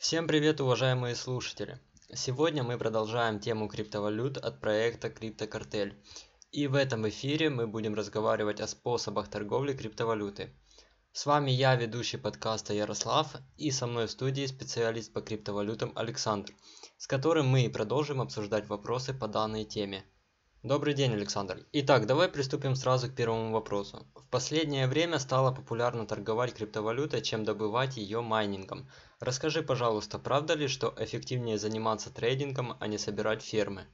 Всем привет, уважаемые слушатели! Сегодня мы продолжаем тему криптовалют от проекта CryptoCartel. И в этом эфире мы будем разговаривать о способах торговли криптовалюты. С вами я, ведущий подкаста Ярослав, и со мной в студии специалист по криптовалютам Александр, с которым мы и продолжим обсуждать вопросы по данной теме. Добрый день, Александр. Итак, давай приступим сразу к первому вопросу. В последнее время стало популярно торговать криптовалютой, чем добывать ее майнингом. Расскажи, пожалуйста, правда ли, что эффективнее заниматься трейдингом, а не собирать фермы?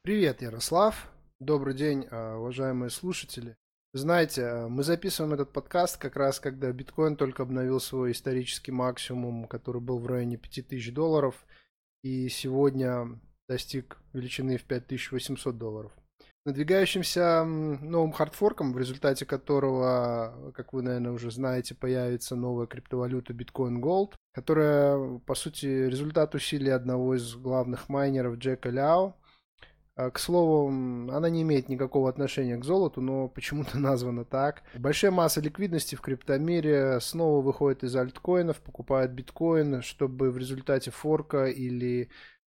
Привет, Ярослав. Добрый день, а, уважаемые слушатели. Знаете, а, мы записываем этот подкаст как раз, когда биткоин только обновил свой исторический максимум, который был в районе 5000 долларов. И сегодня достиг величины в 5800 долларов. Надвигающимся новым хардфорком, в результате которого, как вы, наверное, уже знаете, появится новая криптовалюта Bitcoin Gold, которая, по сути, результат усилий одного из главных майнеров Джека Ляо. А, к слову, она не имеет никакого отношения к золоту, но почему-то названа так. Большая масса ликвидности в криптомире снова выходит из альткоинов, покупает биткоин, чтобы в результате форка или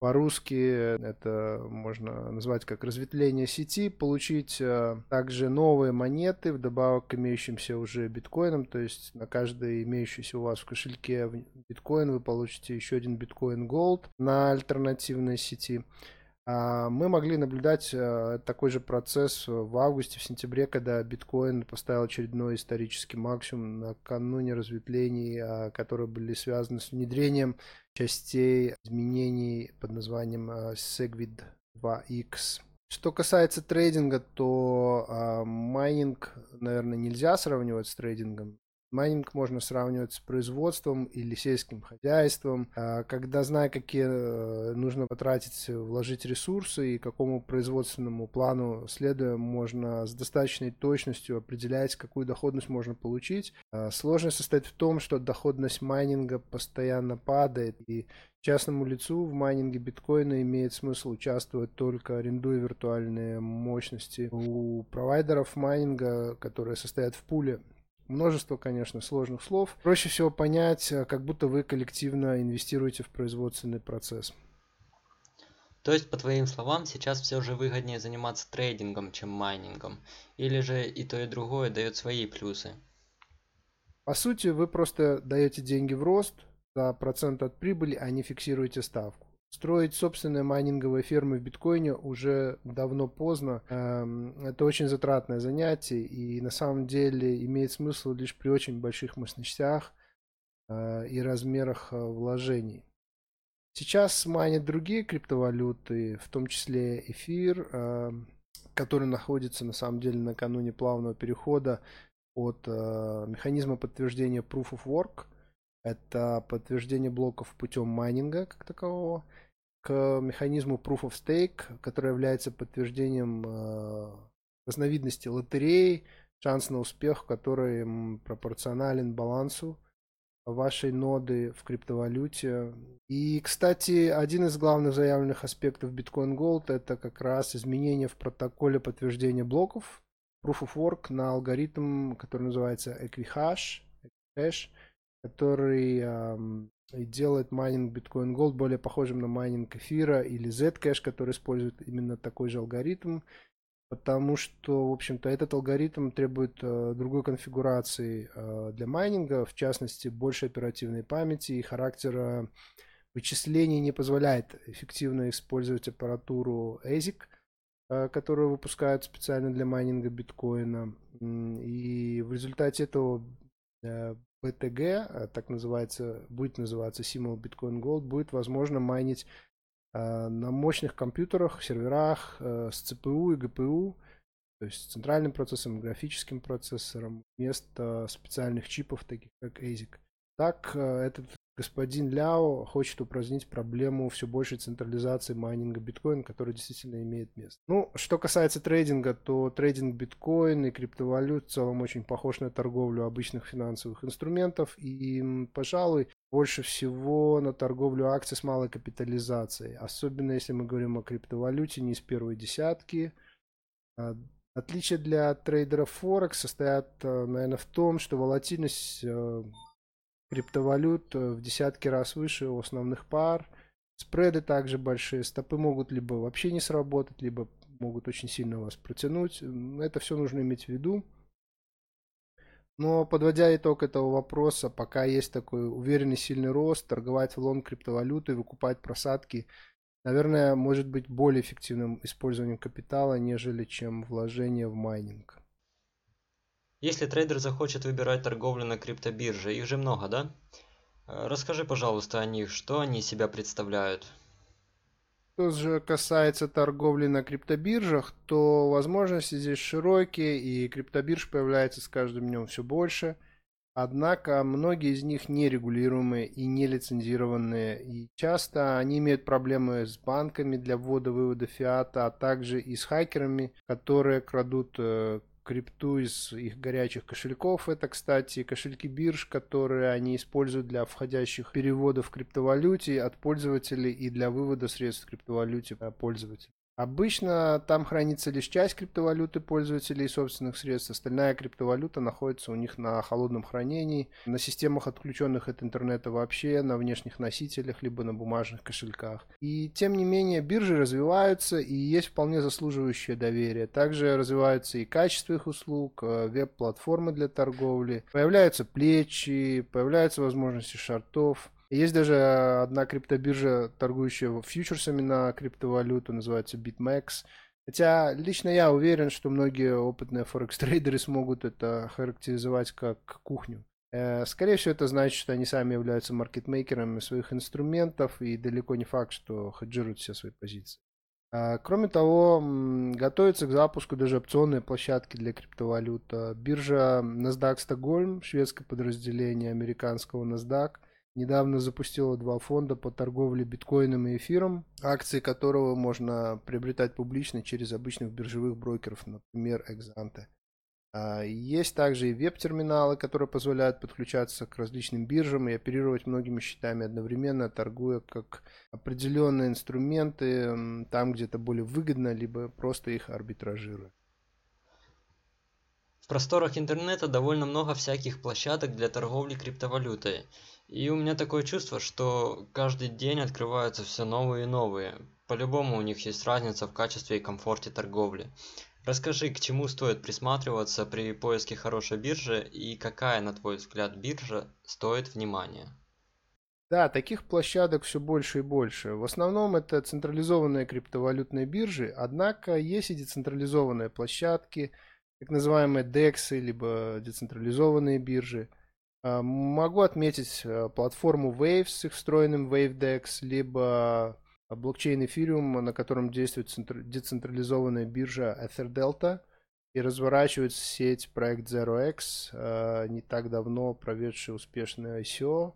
по-русски это можно назвать как разветвление сети, получить э, также новые монеты вдобавок к имеющимся уже биткоинам, то есть на каждый имеющийся у вас в кошельке биткоин вы получите еще один биткоин Gold на альтернативной сети. А, мы могли наблюдать э, такой же процесс в августе, в сентябре, когда биткоин поставил очередной исторический максимум накануне разветвлений, а, которые были связаны с внедрением частей изменений под названием э, Segwit 2X. Что касается трейдинга, то э, майнинг, наверное, нельзя сравнивать с трейдингом. Майнинг можно сравнивать с производством или сельским хозяйством, а, когда зная, какие э, нужно потратить, вложить ресурсы и какому производственному плану следуя, можно с достаточной точностью определять, какую доходность можно получить. А, сложность состоит в том, что доходность майнинга постоянно падает, и частному лицу в майнинге биткоина имеет смысл участвовать только арендуя виртуальные мощности у провайдеров майнинга, которые состоят в пуле Множество, конечно, сложных слов. Проще всего понять, э, как будто вы коллективно инвестируете в производственный процесс. То есть, по твоим словам, сейчас все же выгоднее заниматься трейдингом, чем майнингом? Или же и то, и другое дает свои плюсы? По сути, вы просто даете деньги в рост за процент от прибыли, а не фиксируете ставку. Строить собственные майнинговые фермы в биткоине уже давно поздно. Эм, это очень затратное занятие и на самом деле имеет смысл лишь при очень больших мощностях э, и размерах э, вложений. Сейчас майнят другие криптовалюты, в том числе эфир, эм, который находится на самом деле накануне плавного перехода от э, механизма подтверждения Proof of Work – это подтверждение блоков путем майнинга как такового к механизму Proof of Stake, который является подтверждением э, разновидности лотереи, шанс на успех, который пропорционален балансу вашей ноды в криптовалюте. И, кстати, один из главных заявленных аспектов Bitcoin Gold это как раз изменение в протоколе подтверждения блоков Proof of Work на алгоритм, который называется Equihash, Equihash который эм, делает майнинг Bitcoin Gold более похожим на майнинг эфира или Zcash, который использует именно такой же алгоритм, потому что, в общем-то, этот алгоритм требует э, другой конфигурации э, для майнинга, в частности, больше оперативной памяти и характера вычислений не позволяет эффективно использовать аппаратуру ASIC, э, которую выпускают специально для майнинга биткоина. И в результате этого э, BTG, э, так называется, будет называться символ Bitcoin Gold, будет возможно майнить э, на мощных компьютерах, серверах э, с CPU и GPU, то есть центральным процессором, графическим процессором, вместо специальных чипов, таких как ASIC. Так, этот господин Ляо хочет упразднить проблему все большей централизации майнинга биткоина, который действительно имеет место. Ну, что касается трейдинга, то трейдинг биткоин и криптовалют в целом очень похож на торговлю обычных финансовых инструментов и, пожалуй, больше всего на торговлю акций с малой капитализацией, особенно если мы говорим о криптовалюте не из первой десятки. А, отличие для трейдеров Форекс состоят, э, наверное, в том, что волатильность э, криптовалют в десятки раз выше у основных пар. Спреды также большие, стопы могут либо вообще не сработать, либо могут очень сильно вас протянуть. Это все нужно иметь в виду. Но подводя итог этого вопроса, пока есть такой уверенный сильный рост, торговать в лонг криптовалюты, выкупать просадки, наверное, может быть более эффективным использованием капитала, нежели чем вложение в майнинг. Если трейдер захочет выбирать торговлю на криптобирже, их же много, да? Э, расскажи, пожалуйста, о них, что они себя представляют. Что же касается торговли на криптобиржах, то возможности здесь широкие, и криптобирж появляется с каждым днем все больше. Однако многие из них нерегулируемые и нелицензированные, и часто они имеют проблемы с банками для ввода-вывода фиата, а также и с хакерами, которые крадут э, крипту из их горячих кошельков. Это, кстати, кошельки бирж, которые они используют для входящих переводов в криптовалюте от пользователей и для вывода средств в криптовалюте пользователей. Обычно там хранится лишь часть криптовалюты пользователей собственных средств, остальная криптовалюта находится у них на холодном хранении, на системах, отключенных от интернета вообще, на внешних носителях, либо на бумажных кошельках. И тем не менее биржи развиваются и есть вполне заслуживающее доверие. Также развиваются и качество их услуг, э, веб-платформы для торговли, появляются плечи, появляются возможности шартов. Есть даже одна криптобиржа, торгующая фьючерсами на криптовалюту, называется BitMEX. Хотя лично я уверен, что многие опытные форекс-трейдеры смогут это характеризовать как кухню. Э, скорее всего, это значит, что они сами являются маркетмейкерами своих инструментов и далеко не факт, что хеджируют все свои позиции. А, кроме того, готовится к запуску даже опционные площадки для криптовалют. Биржа NASDAQ Stockholm, шведское подразделение американского NASDAQ – недавно запустила два фонда по торговле биткоином и эфиром, акции которого можно приобретать публично через обычных биржевых брокеров, например, Exante. А, есть также и веб-терминалы, которые позволяют подключаться к различным биржам и оперировать многими счетами одновременно, торгуя как определенные инструменты там, где это более выгодно, либо просто их арбитражируя. В просторах интернета довольно много всяких площадок для торговли криптовалютой. И у меня такое чувство, что каждый день открываются все новые и новые. По-любому у них есть разница в качестве и комфорте торговли. Расскажи, к чему стоит присматриваться при поиске хорошей биржи и какая, на твой взгляд, биржа стоит внимания? Да, таких площадок все больше и больше. В основном это централизованные криптовалютные биржи, однако есть и децентрализованные площадки, так называемые DEX, либо децентрализованные биржи – могу отметить э, платформу Waves с их встроенным WaveDex, либо блокчейн Ethereum, на котором действует децентрализованная биржа EtherDelta и разворачивается сеть проект ZeroX, э, не так давно проведший успешное ICO.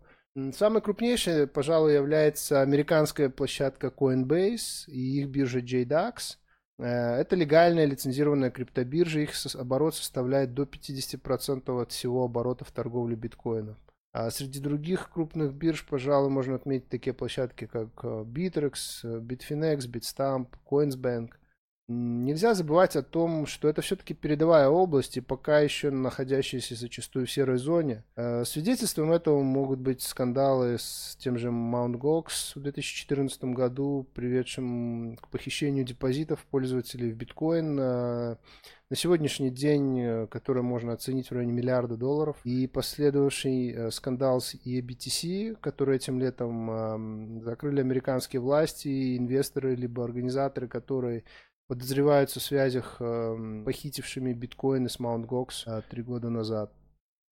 Самой крупнейшей, пожалуй, является американская площадка Coinbase и их биржа JDAX – Э, это легальная лицензированная криптобиржа, их оборот составляет до 50% от всего оборота в торговле биткоином. А среди других крупных бирж, пожалуй, можно отметить такие площадки, как э, Bittrex, э, Bitfinex, Bitstamp, Coinsbank – Нельзя забывать о том, что это все-таки передовая область и пока еще находящаяся зачастую в серой зоне. Э, свидетельством этого могут быть скандалы с тем же Mt. Gox в 2014 году, приведшим к похищению депозитов пользователей в биткоин э, на сегодняшний день, э, который можно оценить в районе миллиарда долларов, и последовавший скандал с EBTC, который этим летом закрыли американские власти, инвесторы либо организаторы, которые подозреваются в связях э, похитившими биткоины с Mt. Gox э, три года назад.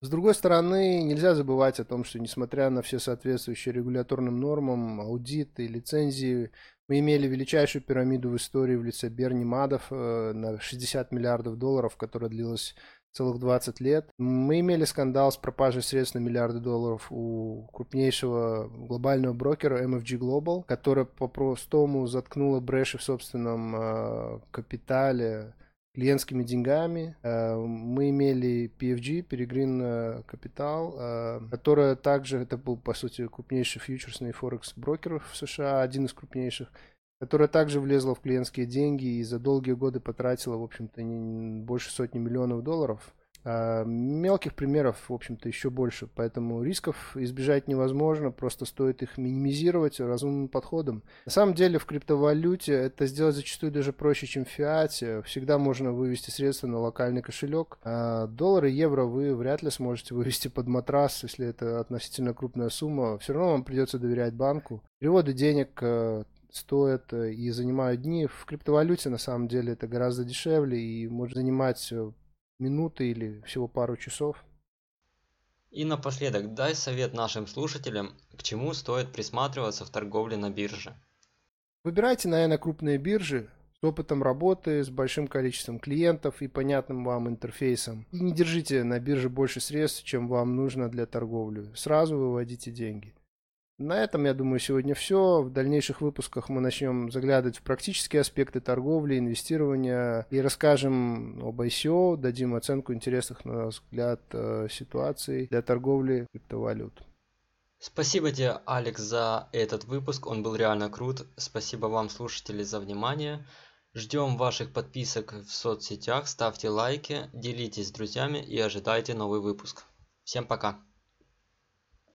С другой стороны, нельзя забывать о том, что несмотря на все соответствующие регуляторным нормам, аудиты, лицензии, мы имели величайшую пирамиду в истории в лице Берни Мадов э, на 60 миллиардов долларов, которая длилась целых 20 лет. Мы имели скандал с пропажей средств на миллиарды долларов у крупнейшего глобального брокера MFG Global, которая по-простому заткнула бреши в собственном э, капитале клиентскими деньгами. Э, мы имели PFG, Peregrine Capital, э, которая также, это был, по сути, крупнейший фьючерсный форекс брокер в США, один из крупнейших, которая также влезла в клиентские деньги и за долгие годы потратила, в общем-то, больше сотни миллионов долларов. А мелких примеров, в общем-то, еще больше, поэтому рисков избежать невозможно, просто стоит их минимизировать разумным подходом. На самом деле в криптовалюте это сделать зачастую даже проще, чем в фиате. Всегда можно вывести средства на локальный кошелек. А доллары, евро вы вряд ли сможете вывести под матрас, если это относительно крупная сумма. Все равно вам придется доверять банку. Переводы денег э, стоят э, и занимают дни. В криптовалюте на самом деле это гораздо дешевле и может занимать э, минуты или всего пару часов. И напоследок, дай совет нашим слушателям, к чему стоит присматриваться в торговле на бирже. Выбирайте, наверное, крупные биржи с опытом работы, с большим количеством клиентов и понятным вам интерфейсом. И не держите на бирже больше средств, чем вам нужно для торговли. Сразу выводите деньги. На этом, я думаю, сегодня все. В дальнейших выпусках мы начнем заглядывать в практические аспекты торговли, инвестирования и расскажем об ICO, дадим оценку интересных, на взгляд, э, ситуаций для торговли криптовалют. Спасибо тебе, Алекс, за этот выпуск. Он был реально крут. Спасибо вам, слушатели, за внимание. Ждем ваших подписок в соцсетях, ставьте лайки, делитесь с друзьями и ожидайте новый выпуск. Всем пока!